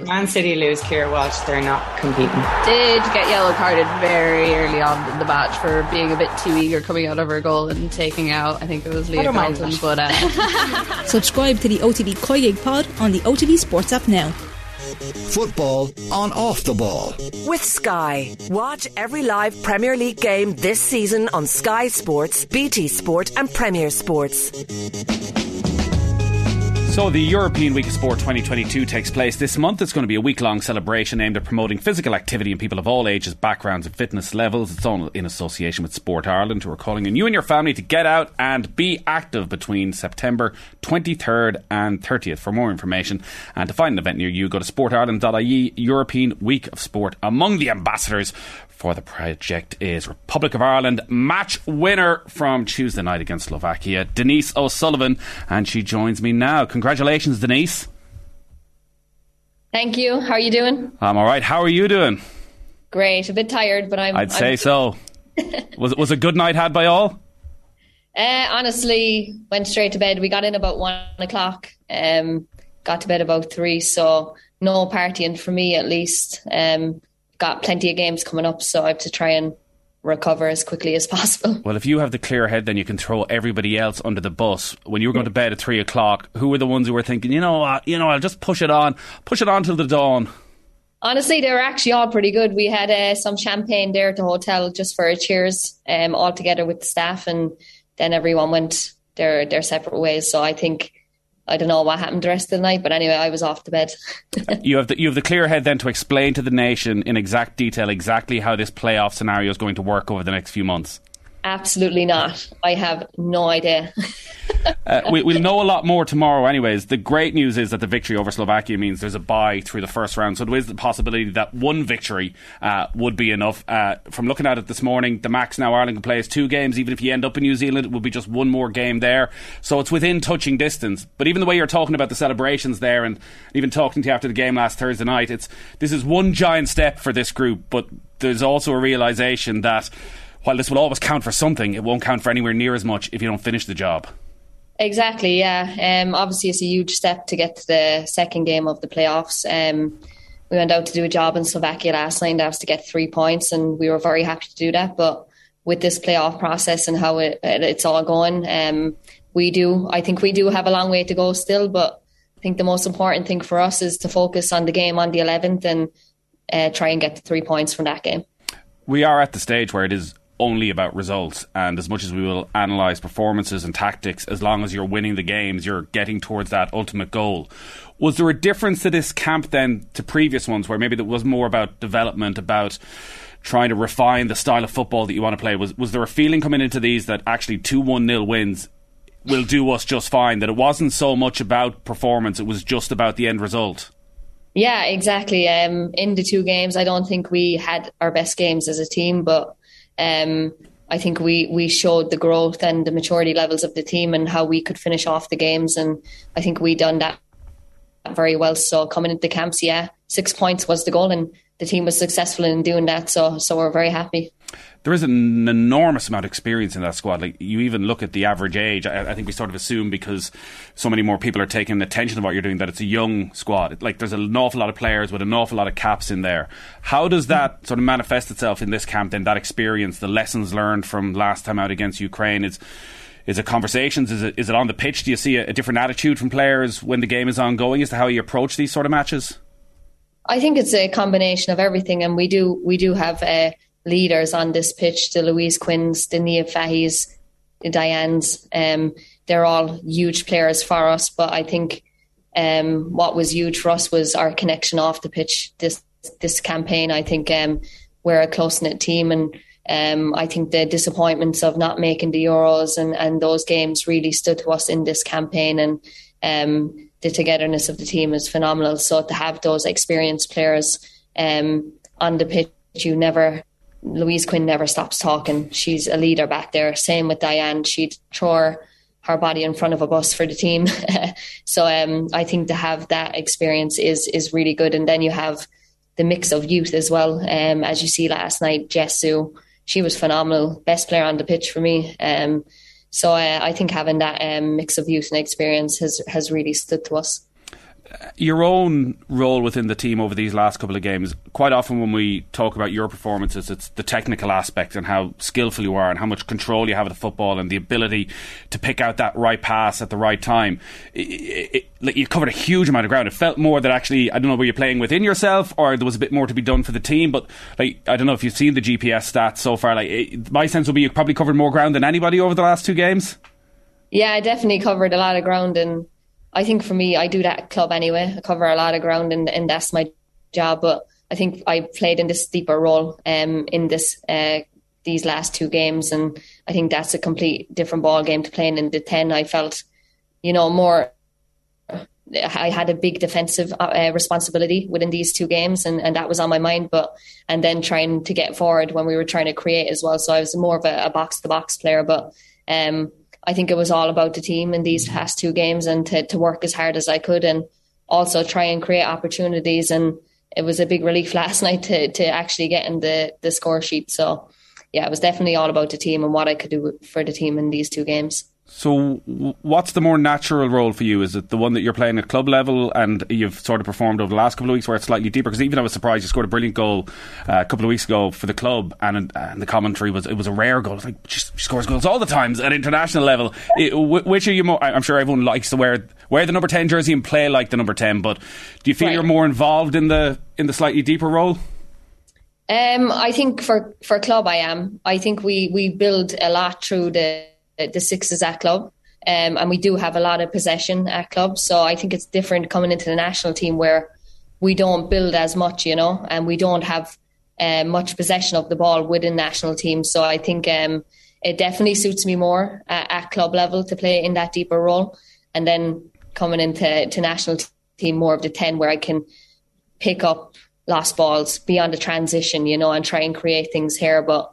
Man City lose Keira Walsh, they're not competing. Did get yellow carded very early on in the match for being a bit too eager coming out of her goal and taking out, I think it was Leah Galton. But uh, Subscribe to the OTB Koyig pod on the OTB Sports app now. Football on off the ball. With Sky. Watch every live Premier League game this season on Sky Sports, BT Sport, and Premier Sports. So, the European Week of Sport 2022 takes place this month. It's going to be a week long celebration aimed at promoting physical activity in people of all ages, backgrounds, and fitness levels. It's all in association with Sport Ireland, who are calling on you and your family to get out and be active between September 23rd and 30th. For more information and to find an event near you, go to sportireland.ie European Week of Sport. Among the ambassadors for the project is Republic of Ireland match winner from Tuesday night against Slovakia, Denise O'Sullivan, and she joins me now. Congratulations, Denise. Thank you. How are you doing? I'm all right. How are you doing? Great. A bit tired, but I'm. I'd say I'm so. was was a good night had by all? Uh, honestly, went straight to bed. We got in about one o'clock. Um, got to bed about three, so no partying for me at least. Um, got plenty of games coming up, so I have to try and recover as quickly as possible. Well, if you have the clear head, then you can throw everybody else under the bus. When you were going to bed at three o'clock, who were the ones who were thinking, you know what, you know, I'll just push it on, push it on till the dawn? Honestly, they were actually all pretty good. We had uh, some champagne there at the hotel just for a cheers, um, all together with the staff, and then everyone went their their separate ways. So I think I don't know what happened the rest of the night, but anyway, I was off to bed. you have the, you have the clear head then to explain to the nation in exact detail exactly how this playoff scenario is going to work over the next few months. Absolutely not. I have no idea. uh, we, will know a lot more tomorrow, anyways. The great news is that the victory over Slovakia means there's a bye through the first round. So there is the possibility that one victory uh, would be enough. Uh, from looking at it this morning, the max now Ireland can play is two games. Even if you end up in New Zealand, it will be just one more game there. So it's within touching distance. But even the way you're talking about the celebrations there, and even talking to you after the game last Thursday night, it's this is one giant step for this group. But there's also a realization that while this will always count for something, it won't count for anywhere near as much if you don't finish the job. Exactly, yeah. Um, obviously, it's a huge step to get to the second game of the playoffs. Um, we went out to do a job in Slovakia last night and asked to get three points, and we were very happy to do that. But with this playoff process and how it, it's all going, um, we do. I think we do have a long way to go still, but I think the most important thing for us is to focus on the game on the 11th and uh, try and get the three points from that game. We are at the stage where it is only about results. And as much as we will analyse performances and tactics, as long as you're winning the games, you're getting towards that ultimate goal. Was there a difference to this camp then to previous ones where maybe it was more about development, about trying to refine the style of football that you want to play? Was was there a feeling coming into these that actually two one nil wins will do us just fine? That it wasn't so much about performance, it was just about the end result? Yeah, exactly. Um, in the two games, I don't think we had our best games as a team, but um, I think we we showed the growth and the maturity levels of the team and how we could finish off the games, and I think we done that very well. So coming into the camps, yeah, six points was the goal, and the team was successful in doing that. So so we're very happy there is an enormous amount of experience in that squad. Like you even look at the average age. I, I, think we sort of assume because so many more people are taking attention of what you're doing that it's a young squad. Like there's an awful lot of players with an awful lot of caps in there. How does that sort of manifest itself in this camp? Then that experience, the lessons learned from last time out against Ukraine, is. Is it conversations? Is it is it on the pitch? Do you see a, a different attitude from players when the game is ongoing as to how you approach these sort of matches? I think it's a combination of everything, and we do we do have a leaders on this pitch, the Louise Quinns, the Niamh Fahey's, the Dianes. Um, they're all huge players for us, but I think um, what was huge for us was our connection off the pitch. This this campaign, I think um, we're a close knit team, and um, I think the disappointments of not making the Euros and, and those games really stood to us in this campaign, and um, the togetherness of the team is phenomenal. So to have those experienced players um, on the pitch, you never Louise Quinn never stops talking. She's a leader back there. Same with Diane. She'd throw her, her body in front of a bus for the team. so um, I think to have that experience is is really good. And then you have the mix of youth as well. Um, as you see last night, Jess Ziu, she was phenomenal, best player on the pitch for me. Um, so uh, I think having that um, mix of youth and experience has has really stood to us your own role within the team over these last couple of games, quite often when we talk about your performances, it's the technical aspect and how skillful you are and how much control you have of the football and the ability to pick out that right pass at the right time. It, it, you covered a huge amount of ground. It felt more that actually, I don't know, were you playing within yourself or there was a bit more to be done for the team? But like, I don't know if you've seen the GPS stats so far. Like, it, my sense would be you probably covered more ground than anybody over the last two games. Yeah, I definitely covered a lot of ground and I think for me, I do that club anyway. I cover a lot of ground, and, and that's my job. But I think I played in this deeper role um, in this uh, these last two games, and I think that's a complete different ball game to playing in the ten. I felt, you know, more. I had a big defensive uh, responsibility within these two games, and, and that was on my mind. But and then trying to get forward when we were trying to create as well. So I was more of a box to box player, but um, I think it was all about the team in these mm-hmm. past two games and to, to work as hard as I could and also try and create opportunities. And it was a big relief last night to, to actually get in the, the score sheet. So, yeah, it was definitely all about the team and what I could do for the team in these two games. So, what's the more natural role for you? Is it the one that you're playing at club level and you've sort of performed over the last couple of weeks where it's slightly deeper? Because even I was surprised you scored a brilliant goal uh, a couple of weeks ago for the club, and, and the commentary was it was a rare goal. It's like she, scores goals all the times at international level. It, which are you more? I'm sure everyone likes to wear wear the number ten jersey and play like the number ten, but do you feel right. you're more involved in the in the slightly deeper role? Um, I think for for club, I am. I think we we build a lot through the the sixes at club. Um, and we do have a lot of possession at club. So I think it's different coming into the national team where we don't build as much, you know, and we don't have uh, much possession of the ball within national teams. So I think um, it definitely suits me more at, at, club level to play in that deeper role. And then coming into to national team, more of the 10 where I can pick up lost balls beyond the transition, you know, and try and create things here. But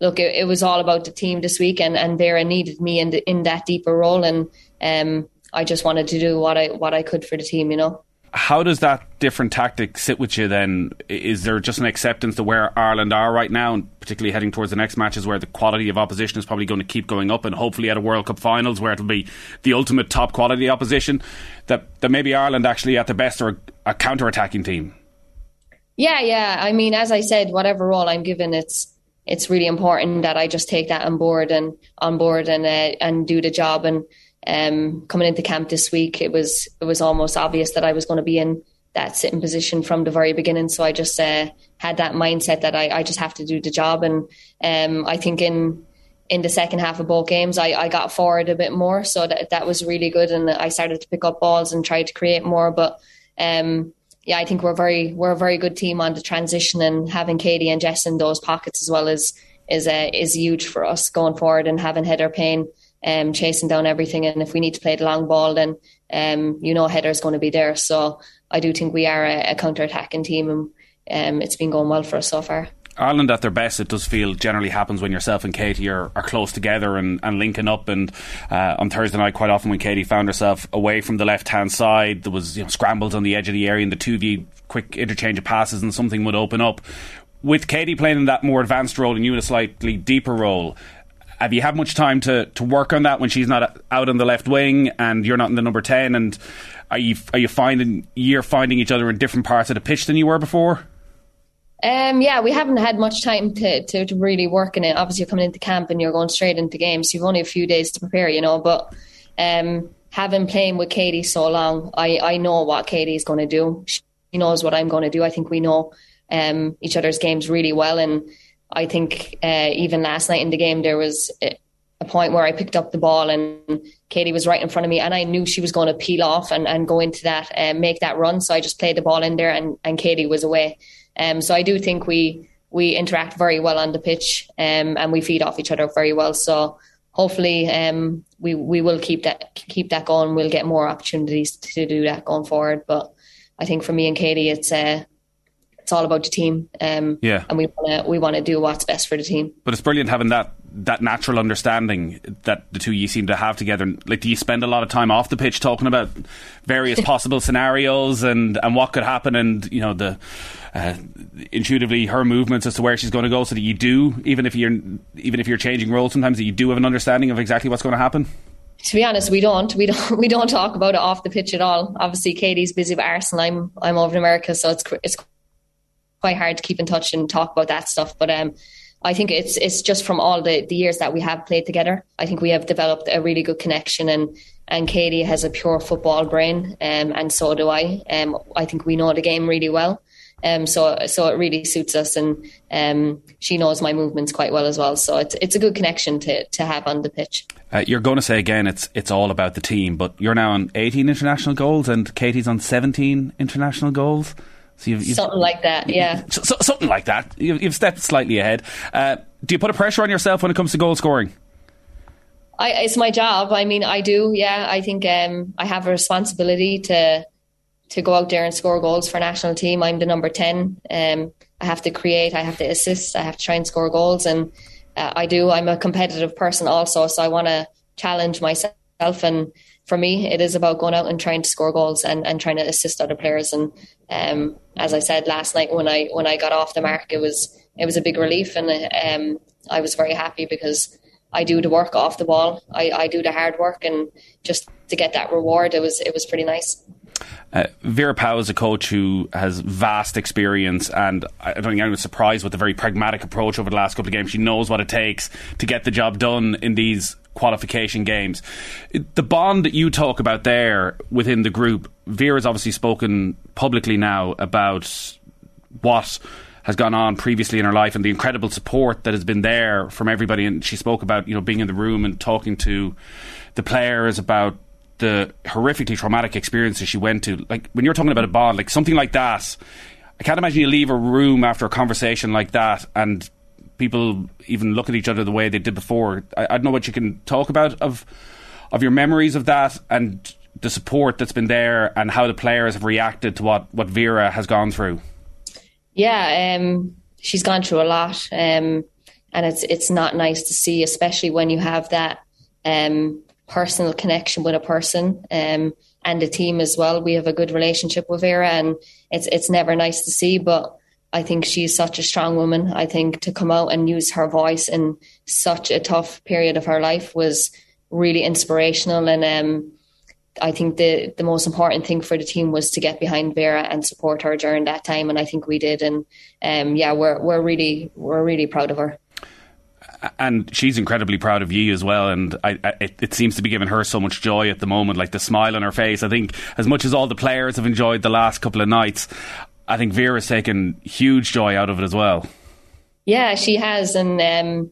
look, it, it, was all about the team this week, and and Vera needed me in the, in that deeper role, and um, I just wanted to do what I what I could for the team, you know. How does that different tactic sit with you then? Is there just an acceptance to where Ireland are right now, and particularly heading towards the next matches where the quality of opposition is probably going to keep going up, and hopefully at a World Cup finals where it'll be the ultimate top quality opposition, that, that maybe Ireland actually at the best are a counter attacking team? Yeah, yeah. I mean, as I said, whatever role I'm given, it's it's really important that I just take that on board and on board and uh, and do the job. And um, coming into camp this week, it was it was almost obvious that I was going to be in that sitting position from the very beginning. So I just uh, had that mindset that I, I just have to do the job. And um, I think in in the second half of both games, I, I got forward a bit more, so that that was really good, and I started to pick up balls and try to create more. But um, yeah, I think we're very we're a very good team on the transition and having Katie and Jess in those pockets as well is is uh, is huge for us going forward and having Heather Payne um, chasing down everything. And if we need to play the long ball, then um, you know Heather's going to be there. So I do think we are a, a counter attacking team, and um, it's been going well for us so far. Ireland at their best, it does feel generally happens when yourself and Katie are, are close together and, and linking up. And uh, on Thursday night, quite often when Katie found herself away from the left hand side, there was you know, scrambles on the edge of the area, and the two you quick interchange of passes, and something would open up. With Katie playing in that more advanced role and you in a slightly deeper role, have you had much time to, to work on that when she's not out on the left wing and you're not in the number ten? And are you are you finding you're finding each other in different parts of the pitch than you were before? Um, yeah, we haven't had much time to, to, to, really work in it. Obviously, you're coming into camp and you're going straight into games. So you've only a few days to prepare, you know. But um, having playing with Katie so long, I, I know what Katie's going to do. She knows what I'm going to do. I think we know um, each other's games really well. And I think uh, even last night in the game, there was a, a point where I picked up the ball and Katie was right in front of me, and I knew she was going to peel off and, and go into that and uh, make that run. So I just played the ball in there, and, and Katie was away. Um, so I do think we we interact very well on the pitch, um, and we feed off each other very well. So hopefully, um, we we will keep that keep that going. We'll get more opportunities to do that going forward. But I think for me and Katie, it's uh, it's all about the team. Um, yeah, and we want to we want to do what's best for the team. But it's brilliant having that that natural understanding that the two of you seem to have together. Like, do you spend a lot of time off the pitch talking about various possible scenarios and and what could happen, and you know the uh, intuitively her movements as to where she's going to go, so that you do, even if you're even if you're changing roles, sometimes that you do have an understanding of exactly what's going to happen. to be honest, we don't. We don't. We don't talk about it off the pitch at all. Obviously, Katie's busy with Arsenal. I'm I'm over in America, so it's it's quite hard to keep in touch and talk about that stuff. But um, I think it's it's just from all the, the years that we have played together. I think we have developed a really good connection, and and Katie has a pure football brain, um, and so do I. Um, I think we know the game really well. Um, so so it really suits us, and um, she knows my movements quite well as well. So it's it's a good connection to to have on the pitch. Uh, you're going to say again, it's it's all about the team, but you're now on 18 international goals, and Katie's on 17 international goals. So you've, you've, something like that, yeah. So, something like that. You've, you've stepped slightly ahead. Uh, do you put a pressure on yourself when it comes to goal scoring? I, it's my job. I mean, I do. Yeah, I think um, I have a responsibility to to go out there and score goals for national team. I'm the number ten. Um, I have to create. I have to assist. I have to try and score goals, and uh, I do. I'm a competitive person also, so I want to challenge myself. And for me, it is about going out and trying to score goals and, and trying to assist other players. And um, as I said last night, when I when I got off the mark, it was it was a big relief, and um, I was very happy because I do the work off the ball. I, I do the hard work, and just to get that reward, it was it was pretty nice. Uh, Vera Pauw is a coach who has vast experience, and I don't think anyone's surprised with the very pragmatic approach over the last couple of games. She knows what it takes to get the job done in these qualification games. The bond that you talk about there within the group, Vera's obviously spoken publicly now about what has gone on previously in her life and the incredible support that has been there from everybody. And she spoke about you know being in the room and talking to the players about the horrifically traumatic experiences she went to. Like when you're talking about a bond, like something like that. I can't imagine you leave a room after a conversation like that and people even look at each other the way they did before. I, I don't know what you can talk about of of your memories of that and the support that's been there and how the players have reacted to what, what Vera has gone through. Yeah, um, she's gone through a lot, um, and it's it's not nice to see, especially when you have that um, personal connection with a person um, and the team as well. We have a good relationship with Vera, and it's it's never nice to see, but. I think she's such a strong woman. I think to come out and use her voice in such a tough period of her life was really inspirational. And um, I think the the most important thing for the team was to get behind Vera and support her during that time, and I think we did. And um, yeah, we're we're really we're really proud of her. And she's incredibly proud of you as well, and I, I, it, seems to be giving her so much joy at the moment. Like the smile on her face, I think as much as all the players have enjoyed the last couple of nights, I think Vera's taken huge joy out of it as well. Yeah, she has, and um,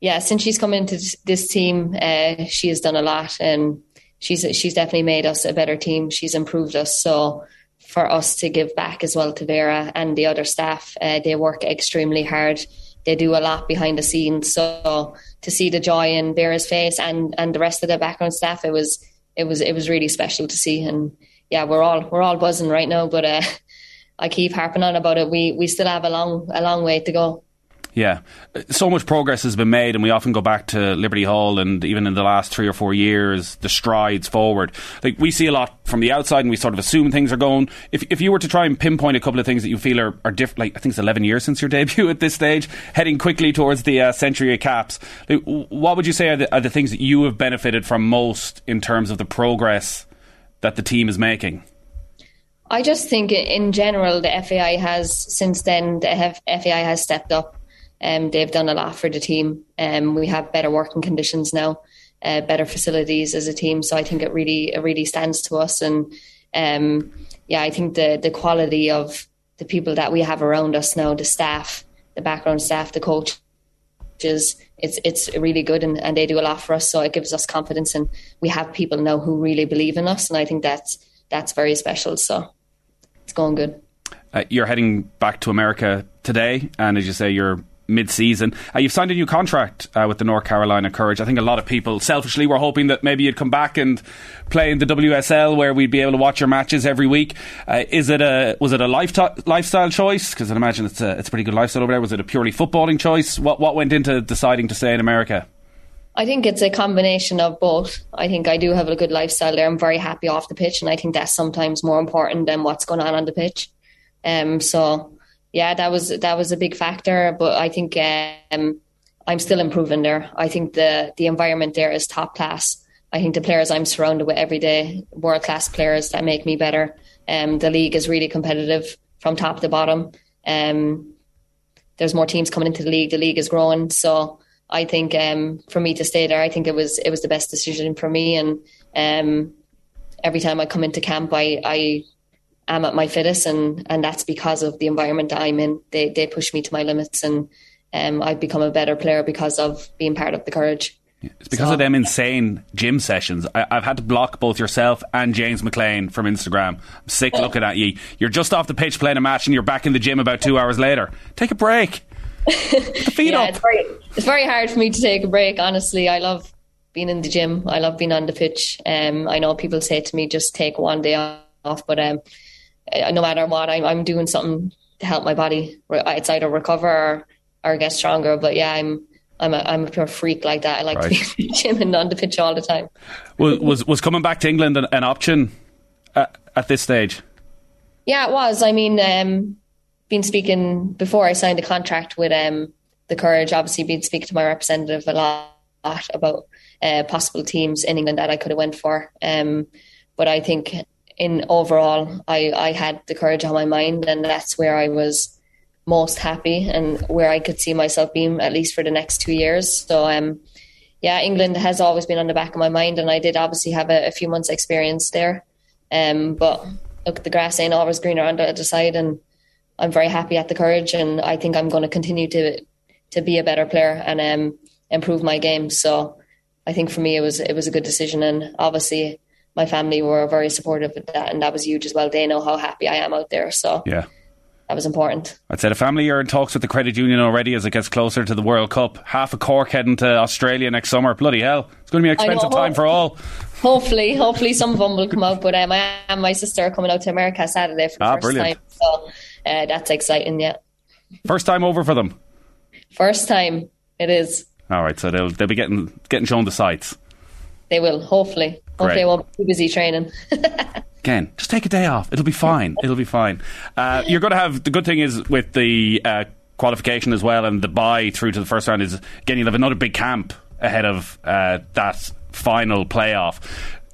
yeah, since she's come into this team, uh, she has done a lot, and she's she's definitely made us a better team. She's improved us. So for us to give back as well to Vera and the other staff, uh, they work extremely hard. They do a lot behind the scenes. So to see the joy in Vera's face and and the rest of the background staff, it was it was it was really special to see. And yeah, we're all we're all buzzing right now. But uh, I keep harping on about it. We we still have a long a long way to go. Yeah, so much progress has been made, and we often go back to Liberty Hall, and even in the last three or four years, the strides forward. Like we see a lot from the outside, and we sort of assume things are going. If if you were to try and pinpoint a couple of things that you feel are, are different, like I think it's eleven years since your debut at this stage, heading quickly towards the uh, century of caps, like, what would you say are the, are the things that you have benefited from most in terms of the progress that the team is making? I just think in general the FAI has since then the FAI has stepped up um, they've done a lot for the team. Um, we have better working conditions now, uh, better facilities as a team. So I think it really it really stands to us. And um, yeah, I think the the quality of the people that we have around us now, the staff, the background staff, the coaches, it's it's really good and, and they do a lot for us. So it gives us confidence and we have people now who really believe in us. And I think that's that's very special. So it's going good. Uh, you're heading back to America today, and as you say, you're mid-season. Uh, you've signed a new contract uh, with the North Carolina Courage. I think a lot of people selfishly were hoping that maybe you'd come back and play in the WSL, where we'd be able to watch your matches every week. Uh, is it a was it a lifestyle choice? Because I imagine it's a it's a pretty good lifestyle over there. Was it a purely footballing choice? What what went into deciding to stay in America? I think it's a combination of both. I think I do have a good lifestyle there. I'm very happy off the pitch, and I think that's sometimes more important than what's going on on the pitch. Um, so yeah, that was that was a big factor. But I think um, I'm still improving there. I think the the environment there is top class. I think the players I'm surrounded with every day, world class players that make me better. Um, the league is really competitive from top to bottom. Um, there's more teams coming into the league. The league is growing, so I think um, for me to stay there, I think it was it was the best decision for me. And um, every time I come into camp, I, I am at my fittest, and and that's because of the environment that I'm in. They they push me to my limits, and um, I've become a better player because of being part of the courage. It's because so, of them insane gym sessions. I, have had to block both yourself and James McLean from Instagram. I'm sick looking at you. You're just off the pitch playing a match and you're back in the gym about two hours later. Take a break. Put the feet yeah, up. It's very, it's very hard for me to take a break, honestly. I love being in the gym. I love being on the pitch. Um, I know people say to me, just take one day off, but um, no matter what, I'm, I'm doing something to help my body. It's either recover or, or get stronger. But yeah, I'm I'm a I'm a pure freak like that. I like right. to be in the gym and on the pitch all the time. Was was, was coming back to England an, an option at, at, this stage? Yeah, it was. I mean, um, been speaking before I signed a contract with um, the Courage. Obviously, been speaking to my representative a lot, lot about uh, possible teams in England that I could have went for. Um, but I think in overall, I I had the Courage on my mind, and that's where I was most happy and where I could see myself being at least for the next two years. So um yeah, England has always been on the back of my mind and I did obviously have a, a few months experience there. Um but look the grass ain't always greener on the other side and I'm very happy at the courage and I think I'm gonna continue to to be a better player and um improve my game. So I think for me it was it was a good decision and obviously my family were very supportive of that and that was huge as well. They know how happy I am out there. So yeah that was important. I'd say the family are in talks with the credit union already as it gets closer to the World Cup. Half a Cork heading to Australia next summer. Bloody hell. It's going to be an expensive know, time for all. Hopefully, hopefully some of them will come out. But um, I and my sister are coming out to America Saturday for the ah, first brilliant. time. So uh, that's exciting, yeah. First time over for them? First time, it is. All right, so they'll, they'll be getting, getting shown the sights. They will, hopefully. Hopefully, I won't be busy training. Again, just take a day off. It'll be fine. It'll be fine. Uh, you're going to have the good thing is with the uh, qualification as well and the bye through to the first round is again you'll have another big camp ahead of uh, that final playoff.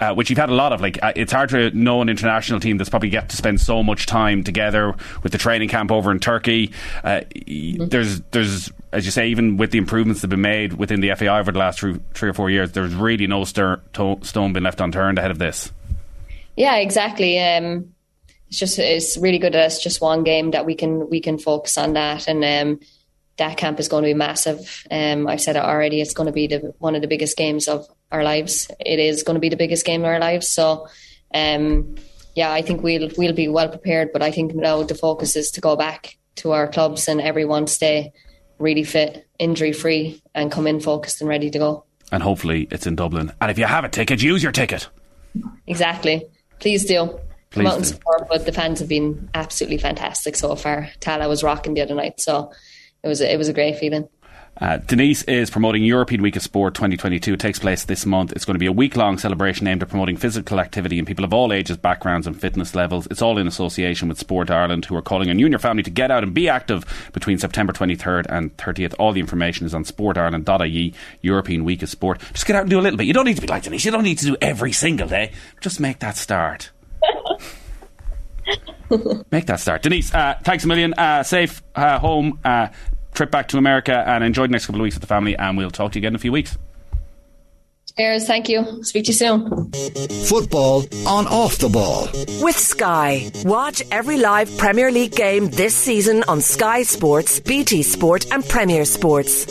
Uh, which you've had a lot of. Like, uh, it's hard to know an international team that's probably get to spend so much time together with the training camp over in Turkey. Uh, mm-hmm. There's, there's, as you say, even with the improvements that have been made within the FAI over the last three, three or four years, there's really no stir, to, stone been left unturned ahead of this. Yeah, exactly. Um, it's just it's really good that it's just one game that we can we can focus on that, and um, that camp is going to be massive. Um, I've said it already. It's going to be the, one of the biggest games of our lives. It is going to be the biggest game of our lives. So, um, yeah, I think we'll we'll be well prepared. But I think now the focus is to go back to our clubs and everyone stay really fit, injury free, and come in focused and ready to go. And hopefully it's in Dublin. And if you have a ticket, use your ticket. Exactly please do. Please Come out and support, but the fans have been absolutely fantastic so far. Tallaght was rocking the other night, so it was a, it was a great feeling. Uh, Denise is promoting European Week of Sport 2022. It takes place this month. It's going to be a week long celebration aimed at promoting physical activity in people of all ages, backgrounds, and fitness levels. It's all in association with Sport Ireland, who are calling on you and your family to get out and be active between September 23rd and 30th. All the information is on sportireland.ie, European Week of Sport. Just get out and do a little bit. You don't need to be like Denise. You don't need to do every single day. Just make that start. make that start. Denise, uh, thanks a million. Uh, safe uh, home uh, trip back to America and enjoy the next couple of weeks with the family. And we'll talk to you again in a few weeks. Cheers, thank you. Speak to you soon. Football on off the ball. With Sky. Watch every live Premier League game this season on Sky Sports, BT Sport, and Premier Sports.